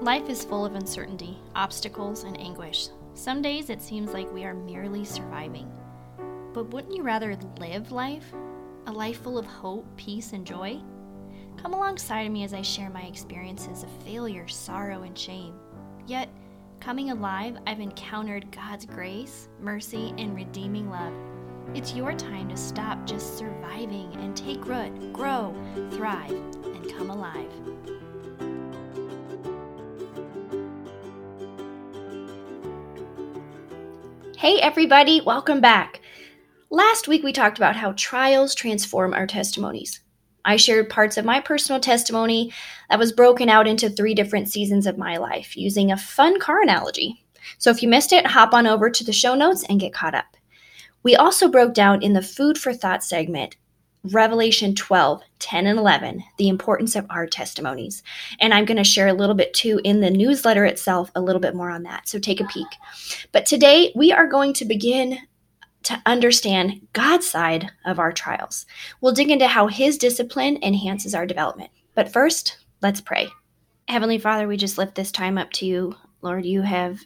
Life is full of uncertainty, obstacles, and anguish. Some days it seems like we are merely surviving. But wouldn't you rather live life? A life full of hope, peace, and joy? Come alongside of me as I share my experiences of failure, sorrow, and shame. Yet, coming alive, I've encountered God's grace, mercy, and redeeming love. It's your time to stop just surviving and take root, grow, thrive, and come alive. Hey, everybody, welcome back. Last week we talked about how trials transform our testimonies. I shared parts of my personal testimony that was broken out into three different seasons of my life using a fun car analogy. So if you missed it, hop on over to the show notes and get caught up. We also broke down in the Food for Thought segment Revelation 12, 10, and 11, the importance of our testimonies. And I'm going to share a little bit too in the newsletter itself, a little bit more on that. So take a peek. But today we are going to begin to understand God's side of our trials. We'll dig into how His discipline enhances our development. But first, let's pray. Heavenly Father, we just lift this time up to you. Lord, you have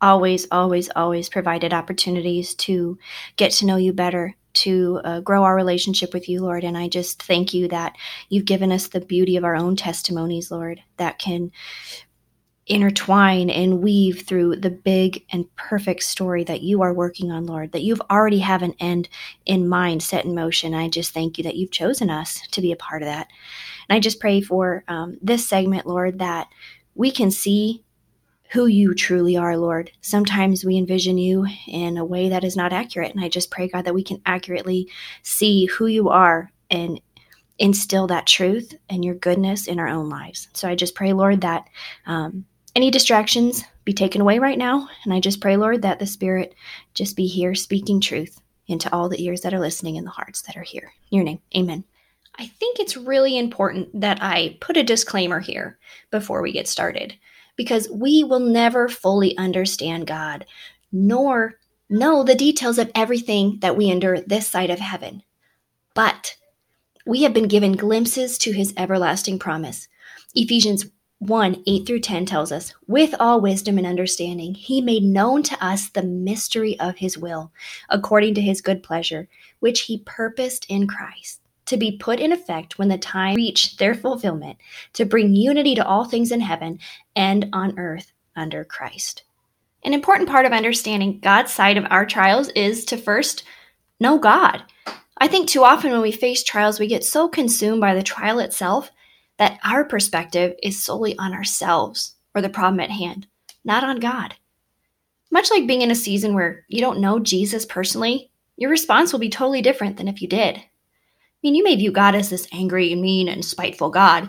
always, always, always provided opportunities to get to know you better, to uh, grow our relationship with you, Lord. And I just thank you that you've given us the beauty of our own testimonies, Lord, that can intertwine and weave through the big and perfect story that you are working on, Lord, that you've already have an end in mind set in motion. I just thank you that you've chosen us to be a part of that. And I just pray for um, this segment, Lord, that we can see who you truly are, Lord. Sometimes we envision you in a way that is not accurate. And I just pray, God, that we can accurately see who you are and instill that truth and your goodness in our own lives. So I just pray, Lord, that um, any distractions be taken away right now. And I just pray, Lord, that the Spirit just be here speaking truth into all the ears that are listening and the hearts that are here. In your name, amen. I think it's really important that I put a disclaimer here before we get started because we will never fully understand God nor know the details of everything that we endure this side of heaven. But we have been given glimpses to his everlasting promise. Ephesians 1 8 through 10 tells us, with all wisdom and understanding, he made known to us the mystery of his will, according to his good pleasure, which he purposed in Christ to be put in effect when the time reached their fulfillment, to bring unity to all things in heaven and on earth under Christ. An important part of understanding God's side of our trials is to first know God. I think too often when we face trials, we get so consumed by the trial itself that our perspective is solely on ourselves or the problem at hand, not on God. Much like being in a season where you don't know Jesus personally, your response will be totally different than if you did mean, you may view God as this angry, mean, and spiteful God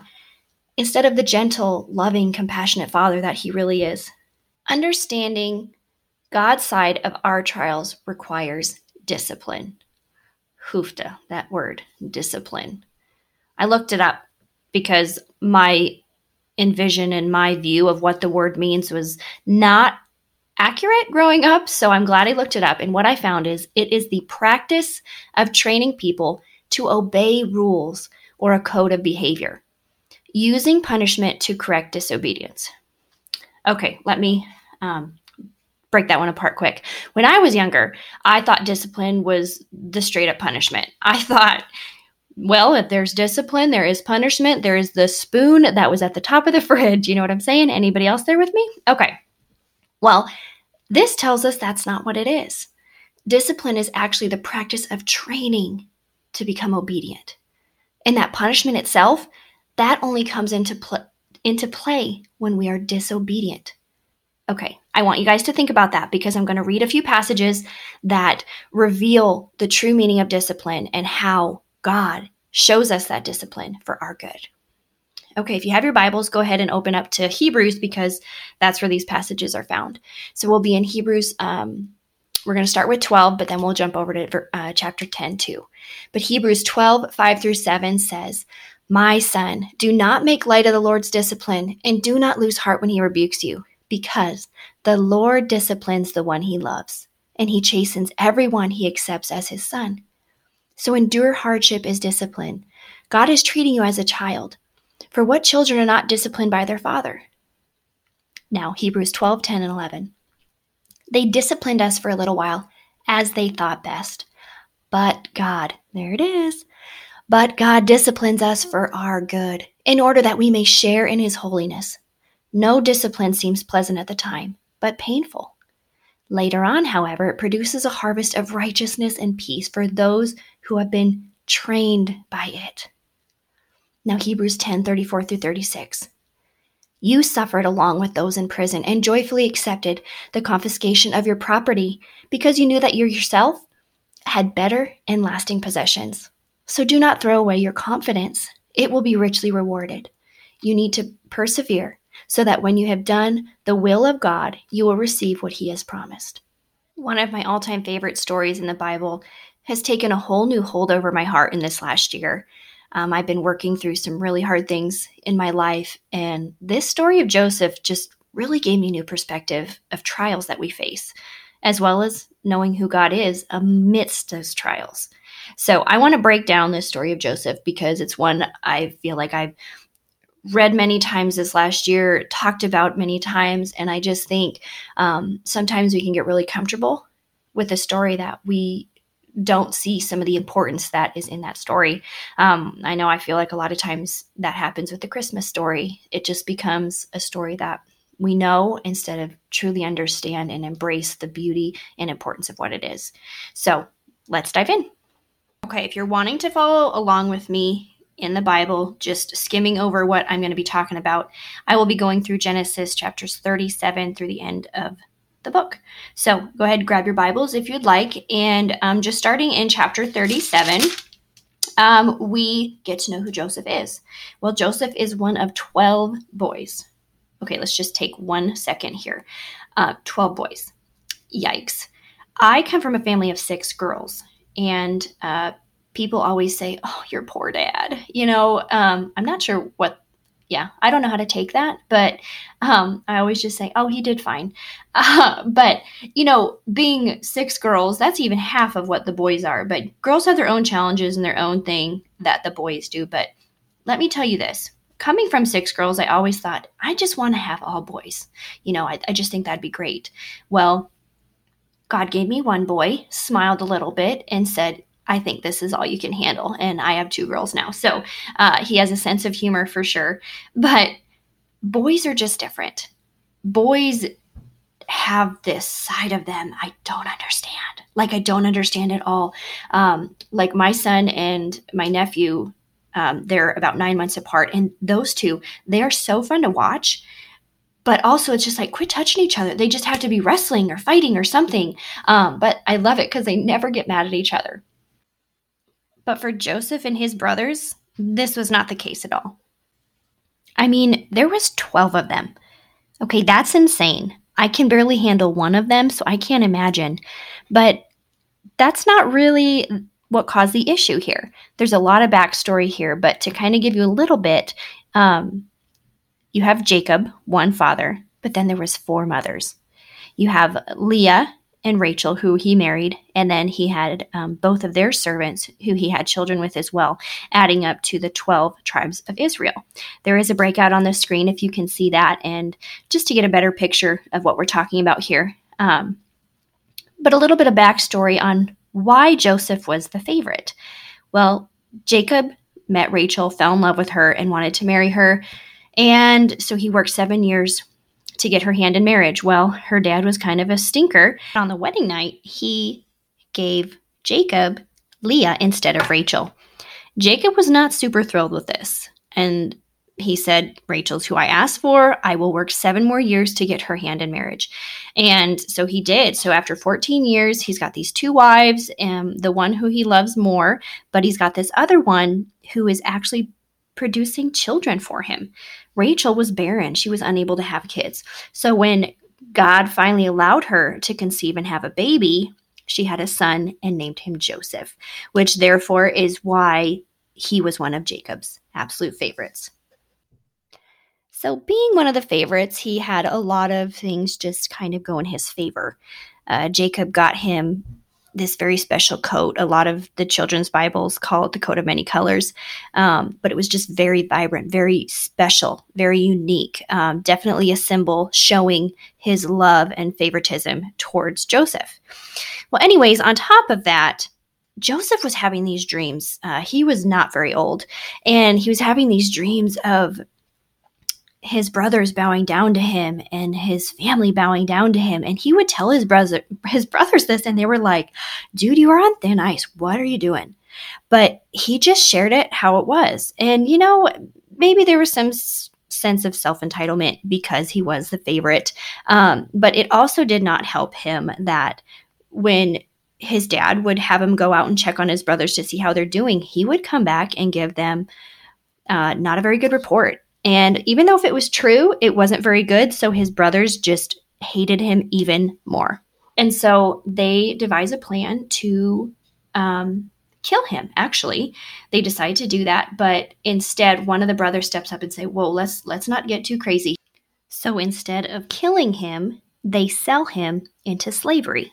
instead of the gentle, loving, compassionate Father that He really is. Understanding God's side of our trials requires discipline. Hoofta, that word, discipline. I looked it up because my envision and my view of what the word means was not accurate growing up. So I'm glad I looked it up. And what I found is it is the practice of training people to obey rules or a code of behavior, using punishment to correct disobedience. Okay, let me um, break that one apart quick. When I was younger, I thought discipline was the straight up punishment. I thought, well, if there's discipline, there is punishment. There is the spoon that was at the top of the fridge. You know what I'm saying? Anybody else there with me? Okay. Well, this tells us that's not what it is. Discipline is actually the practice of training to become obedient. And that punishment itself, that only comes into, pl- into play when we are disobedient. Okay, I want you guys to think about that because I'm going to read a few passages that reveal the true meaning of discipline and how God shows us that discipline for our good. Okay, if you have your Bibles, go ahead and open up to Hebrews because that's where these passages are found. So we'll be in Hebrews um, we're going to start with 12, but then we'll jump over to uh, chapter 10 too. But Hebrews 12, 5 through 7 says, My son, do not make light of the Lord's discipline, and do not lose heart when he rebukes you, because the Lord disciplines the one he loves, and he chastens everyone he accepts as his son. So endure hardship as discipline. God is treating you as a child. For what children are not disciplined by their father? Now, Hebrews 12, 10, and 11. They disciplined us for a little while as they thought best. But God, there it is. But God disciplines us for our good, in order that we may share in his holiness. No discipline seems pleasant at the time, but painful. Later on, however, it produces a harvest of righteousness and peace for those who have been trained by it. Now, Hebrews 10 34 through 36. You suffered along with those in prison and joyfully accepted the confiscation of your property because you knew that you yourself had better and lasting possessions. So do not throw away your confidence, it will be richly rewarded. You need to persevere so that when you have done the will of God, you will receive what He has promised. One of my all time favorite stories in the Bible has taken a whole new hold over my heart in this last year. Um, I've been working through some really hard things in my life, and this story of Joseph just really gave me new perspective of trials that we face, as well as knowing who God is amidst those trials. So I want to break down this story of Joseph because it's one I feel like I've read many times this last year, talked about many times, and I just think um, sometimes we can get really comfortable with a story that we don't see some of the importance that is in that story. Um, I know I feel like a lot of times that happens with the Christmas story. It just becomes a story that we know instead of truly understand and embrace the beauty and importance of what it is. So let's dive in. Okay, if you're wanting to follow along with me in the Bible, just skimming over what I'm going to be talking about, I will be going through Genesis chapters 37 through the end of the book. So go ahead, grab your Bibles if you'd like. And um, just starting in chapter 37, um, we get to know who Joseph is. Well, Joseph is one of 12 boys. Okay, let's just take one second here. Uh, 12 boys. Yikes. I come from a family of six girls, and uh, people always say, Oh, your poor dad. You know, um, I'm not sure what yeah, I don't know how to take that, but um, I always just say, oh, he did fine. Uh, but, you know, being six girls, that's even half of what the boys are. But girls have their own challenges and their own thing that the boys do. But let me tell you this coming from six girls, I always thought, I just want to have all boys. You know, I, I just think that'd be great. Well, God gave me one boy, smiled a little bit, and said, I think this is all you can handle. And I have two girls now. So uh, he has a sense of humor for sure. But boys are just different. Boys have this side of them I don't understand. Like, I don't understand at all. Um, like, my son and my nephew, um, they're about nine months apart. And those two, they are so fun to watch but also it's just like quit touching each other they just have to be wrestling or fighting or something um, but i love it because they never get mad at each other but for Joseph and his brothers, this was not the case at all. I mean, there was 12 of them. Okay, that's insane. I can barely handle one of them, so I can't imagine. But that's not really what caused the issue here. There's a lot of backstory here, but to kind of give you a little bit, um, you have Jacob, one father, but then there was four mothers. You have Leah, and Rachel, who he married, and then he had um, both of their servants, who he had children with as well, adding up to the 12 tribes of Israel. There is a breakout on the screen if you can see that, and just to get a better picture of what we're talking about here. Um, but a little bit of backstory on why Joseph was the favorite. Well, Jacob met Rachel, fell in love with her, and wanted to marry her. And so he worked seven years to get her hand in marriage. Well, her dad was kind of a stinker. On the wedding night, he gave Jacob Leah instead of Rachel. Jacob was not super thrilled with this. And he said, Rachel's who I asked for. I will work seven more years to get her hand in marriage. And so he did. So after 14 years, he's got these two wives, and the one who he loves more, but he's got this other one who is actually producing children for him. Rachel was barren, she was unable to have kids. So when God finally allowed her to conceive and have a baby, she had a son and named him Joseph, which therefore is why he was one of Jacob's absolute favorites. So, being one of the favorites, he had a lot of things just kind of go in his favor. Uh, Jacob got him this very special coat. A lot of the children's Bibles call it the coat of many colors, um, but it was just very vibrant, very special, very unique. Um, definitely a symbol showing his love and favoritism towards Joseph. Well, anyways, on top of that, Joseph was having these dreams. Uh, he was not very old, and he was having these dreams of his brothers bowing down to him and his family bowing down to him. And he would tell his brother his brothers this and they were like dude you are on thin ice. What are you doing? But he just shared it how it was. And you know maybe there was some s- sense of self-entitlement because he was the favorite. Um, but it also did not help him that when his dad would have him go out and check on his brothers to see how they're doing he would come back and give them uh, not a very good report and even though if it was true, it wasn't very good. So his brothers just hated him even more. And so they devise a plan to um, kill him. Actually, they decide to do that, but instead, one of the brothers steps up and say, "Whoa, let's let's not get too crazy." So instead of killing him, they sell him into slavery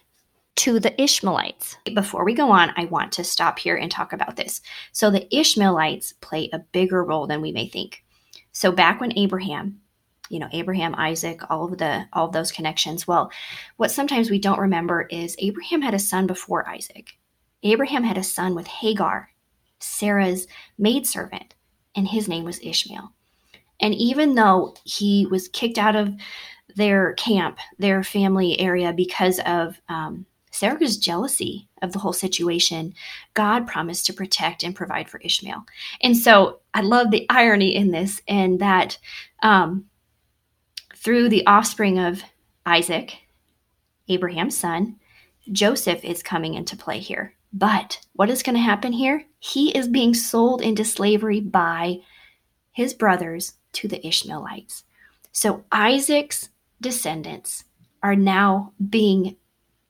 to the Ishmaelites. Before we go on, I want to stop here and talk about this. So the Ishmaelites play a bigger role than we may think. So back when Abraham, you know, Abraham, Isaac, all of the all of those connections. Well, what sometimes we don't remember is Abraham had a son before Isaac. Abraham had a son with Hagar, Sarah's maidservant, and his name was Ishmael. And even though he was kicked out of their camp, their family area, because of um, Sarah's jealousy of the whole situation, God promised to protect and provide for Ishmael. And so I love the irony in this, and that um, through the offspring of Isaac, Abraham's son, Joseph is coming into play here. But what is going to happen here? He is being sold into slavery by his brothers to the Ishmaelites. So Isaac's descendants are now being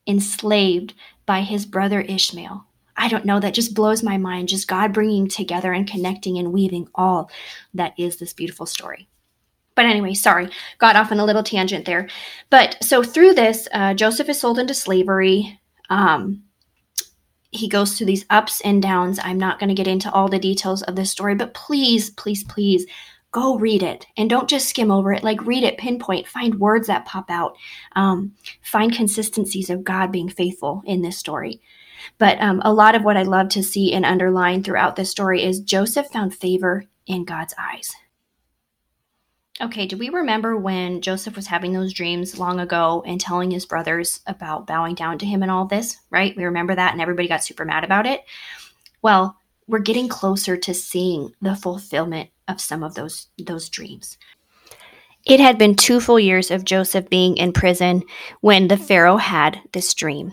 enslaved by his brother Ishmael. I don't know, that just blows my mind. Just God bringing together and connecting and weaving all that is this beautiful story. But anyway, sorry, got off on a little tangent there. But so through this, uh, Joseph is sold into slavery. Um, he goes through these ups and downs. I'm not going to get into all the details of this story, but please, please, please go read it and don't just skim over it. Like, read it, pinpoint, find words that pop out, um, find consistencies of God being faithful in this story. But um, a lot of what I love to see and underline throughout this story is Joseph found favor in God's eyes. Okay, do we remember when Joseph was having those dreams long ago and telling his brothers about bowing down to him and all this, right? We remember that and everybody got super mad about it. Well, we're getting closer to seeing the fulfillment of some of those those dreams. It had been two full years of Joseph being in prison when the Pharaoh had this dream.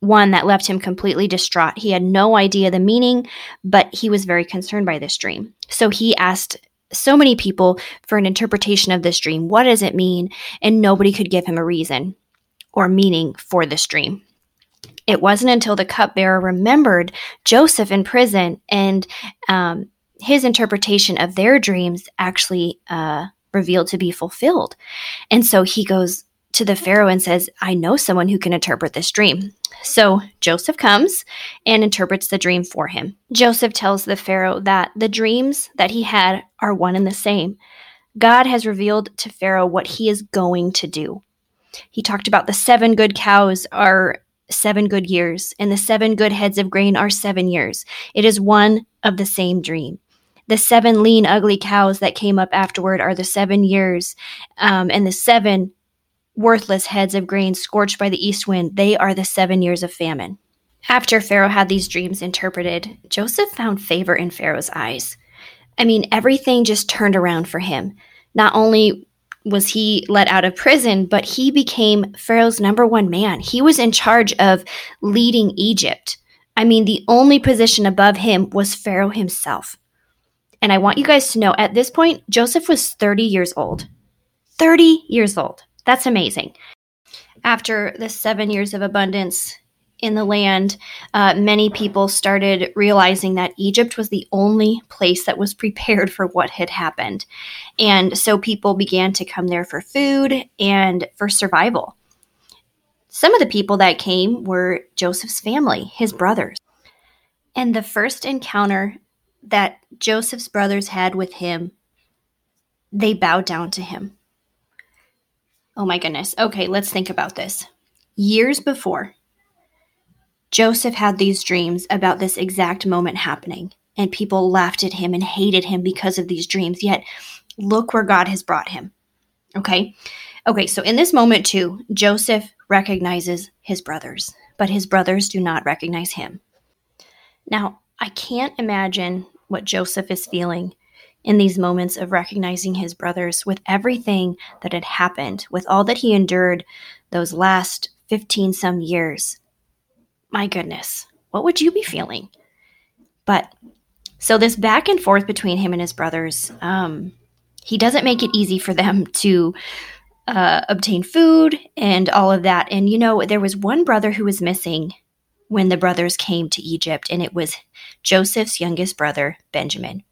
One that left him completely distraught. He had no idea the meaning, but he was very concerned by this dream. So he asked so many people for an interpretation of this dream. What does it mean? And nobody could give him a reason or meaning for this dream. It wasn't until the cupbearer remembered Joseph in prison and um, his interpretation of their dreams actually uh, revealed to be fulfilled. And so he goes to the Pharaoh and says, I know someone who can interpret this dream. So Joseph comes and interprets the dream for him. Joseph tells the Pharaoh that the dreams that he had are one and the same. God has revealed to Pharaoh what he is going to do. He talked about the seven good cows are seven good years, and the seven good heads of grain are seven years. It is one of the same dream. The seven lean, ugly cows that came up afterward are the seven years, um, and the seven worthless heads of grain scorched by the east wind, they are the seven years of famine. After Pharaoh had these dreams interpreted, Joseph found favor in Pharaoh's eyes. I mean, everything just turned around for him. Not only was he let out of prison, but he became Pharaoh's number one man. He was in charge of leading Egypt. I mean, the only position above him was Pharaoh himself. And I want you guys to know at this point, Joseph was 30 years old. 30 years old. That's amazing. After the seven years of abundance in the land, uh, many people started realizing that Egypt was the only place that was prepared for what had happened. And so people began to come there for food and for survival. Some of the people that came were Joseph's family, his brothers. And the first encounter that Joseph's brothers had with him, they bow down to him. Oh my goodness. Okay, let's think about this. Years before, Joseph had these dreams about this exact moment happening, and people laughed at him and hated him because of these dreams. Yet, look where God has brought him. Okay? Okay, so in this moment, too, Joseph recognizes his brothers, but his brothers do not recognize him. Now, I can't imagine what Joseph is feeling in these moments of recognizing his brothers with everything that had happened, with all that he endured those last 15 some years my goodness, what would you be feeling? But so this back and forth between him and his brothers, um, he doesn't make it easy for them to uh, obtain food and all of that. And you know, there was one brother who was missing when the brothers came to Egypt, and it was Joseph's youngest brother, Benjamin.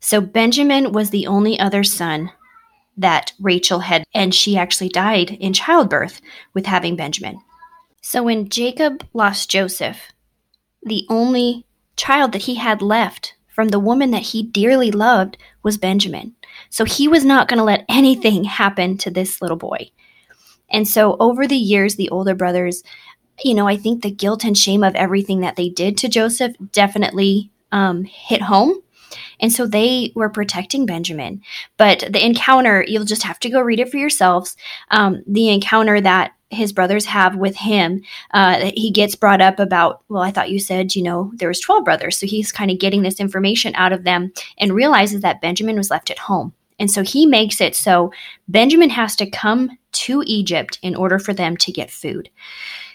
So Benjamin was the only other son that Rachel had, and she actually died in childbirth with having Benjamin. So when Jacob lost Joseph, the only child that he had left from the woman that he dearly loved was Benjamin. So he was not going to let anything happen to this little boy. And so over the years, the older brothers, you know, I think the guilt and shame of everything that they did to Joseph definitely um, hit home. And so they were protecting Benjamin. But the encounter, you'll just have to go read it for yourselves. Um, the encounter that his brothers have with him uh, he gets brought up about well i thought you said you know there was 12 brothers so he's kind of getting this information out of them and realizes that benjamin was left at home and so he makes it so benjamin has to come to egypt in order for them to get food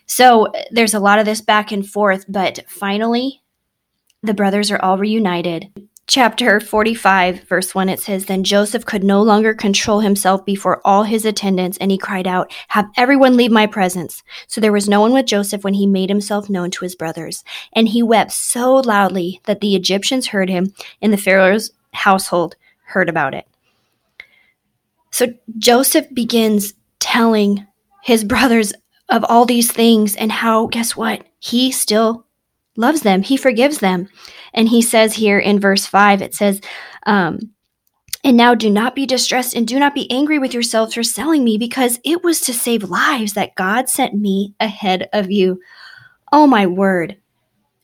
so there's a lot of this back and forth but finally the brothers are all reunited chapter 45, verse 1, it says, Then Joseph could no longer control himself before all his attendants, and he cried out, Have everyone leave my presence. So there was no one with Joseph when he made himself known to his brothers. And he wept so loudly that the Egyptians heard him, and the Pharaoh's household heard about it. So Joseph begins telling his brothers of all these things and how, guess what? He still loves them, he forgives them. And he says here in verse 5, it says, um, and now do not be distressed and do not be angry with yourselves for selling me, because it was to save lives that God sent me ahead of you. Oh, my word.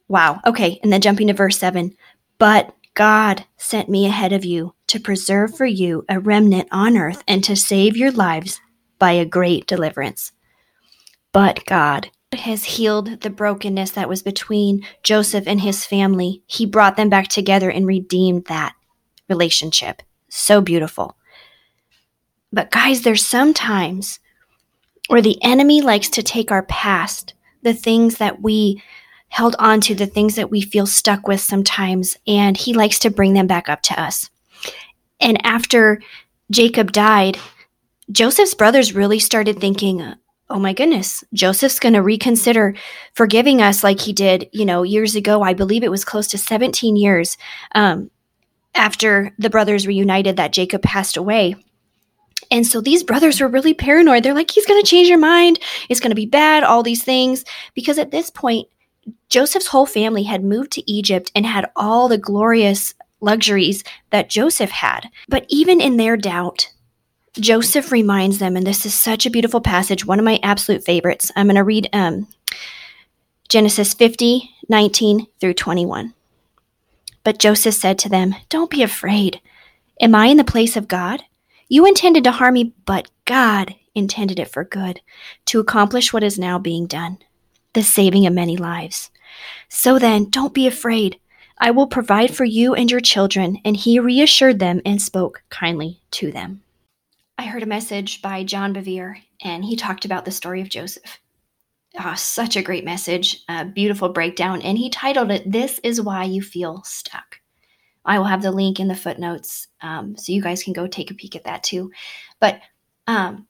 Wow. Okay. And then jumping to verse 7 But God sent me ahead of you to preserve for you a remnant on earth and to save your lives by a great deliverance. But God has healed the brokenness that was between Joseph and his family. He brought them back together and redeemed that relationship. So beautiful. But, guys, there's sometimes where the enemy likes to take our past, the things that we held on to, the things that we feel stuck with sometimes, and he likes to bring them back up to us. And after Jacob died, Joseph's brothers really started thinking, oh my goodness, Joseph's going to reconsider forgiving us like he did, you know, years ago. I believe it was close to 17 years um, after the brothers reunited that Jacob passed away. And so these brothers were really paranoid. They're like, he's going to change your mind. It's going to be bad, all these things. Because at this point, Joseph's whole family had moved to Egypt and had all the glorious luxuries that Joseph had. But even in their doubt, Joseph reminds them, and this is such a beautiful passage, one of my absolute favorites. I'm going to read um, Genesis 50, 19 through 21. But Joseph said to them, Don't be afraid. Am I in the place of God? You intended to harm me, but God intended it for good, to accomplish what is now being done, the saving of many lives. So then, don't be afraid. I will provide for you and your children. And he reassured them and spoke kindly to them. I heard a message by John Bevere, and he talked about the story of Joseph. Oh, such a great message, a beautiful breakdown, and he titled it, This is Why You Feel Stuck. I will have the link in the footnotes um, so you guys can go take a peek at that too. But um,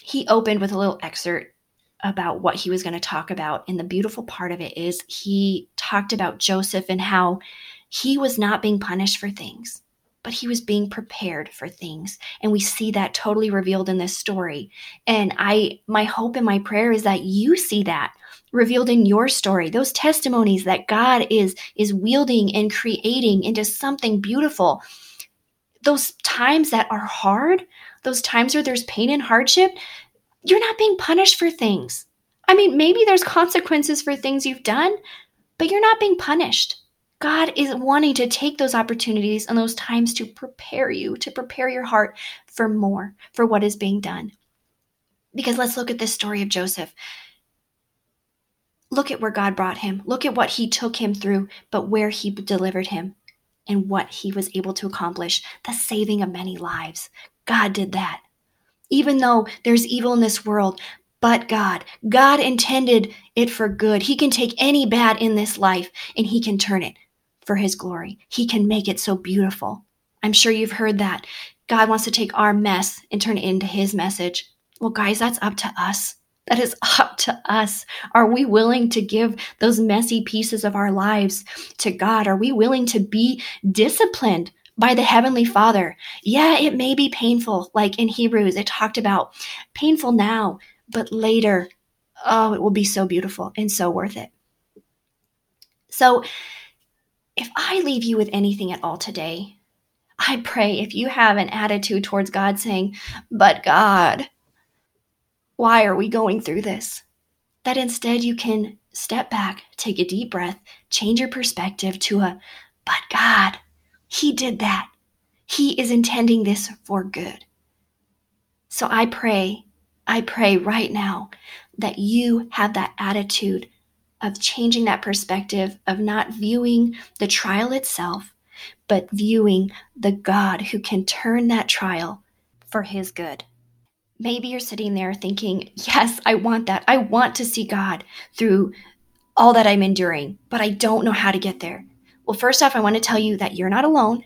he opened with a little excerpt about what he was going to talk about. And the beautiful part of it is he talked about Joseph and how he was not being punished for things. But he was being prepared for things. And we see that totally revealed in this story. And I my hope and my prayer is that you see that revealed in your story those testimonies that god is is wielding and creating into something beautiful those times that are hard those times where there's pain and hardship you're not being punished for things i mean maybe there's consequences for things you've done but you're not being punished god is wanting to take those opportunities and those times to prepare you to prepare your heart for more for what is being done because let's look at this story of joseph Look at where God brought him. Look at what he took him through, but where he delivered him and what he was able to accomplish the saving of many lives. God did that. Even though there's evil in this world, but God, God intended it for good. He can take any bad in this life and he can turn it for his glory. He can make it so beautiful. I'm sure you've heard that. God wants to take our mess and turn it into his message. Well, guys, that's up to us. That is up to us. Are we willing to give those messy pieces of our lives to God? Are we willing to be disciplined by the Heavenly Father? Yeah, it may be painful. Like in Hebrews, it talked about painful now, but later, oh, it will be so beautiful and so worth it. So, if I leave you with anything at all today, I pray if you have an attitude towards God saying, but God, why are we going through this? That instead you can step back, take a deep breath, change your perspective to a, but God, He did that. He is intending this for good. So I pray, I pray right now that you have that attitude of changing that perspective, of not viewing the trial itself, but viewing the God who can turn that trial for His good. Maybe you're sitting there thinking, Yes, I want that. I want to see God through all that I'm enduring, but I don't know how to get there. Well, first off, I want to tell you that you're not alone.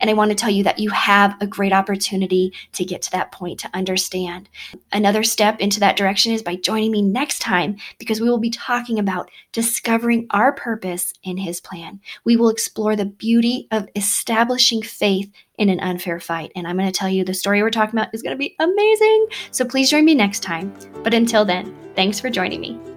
And I want to tell you that you have a great opportunity to get to that point to understand. Another step into that direction is by joining me next time because we will be talking about discovering our purpose in His plan. We will explore the beauty of establishing faith in an unfair fight. And I'm going to tell you the story we're talking about is going to be amazing. So please join me next time. But until then, thanks for joining me.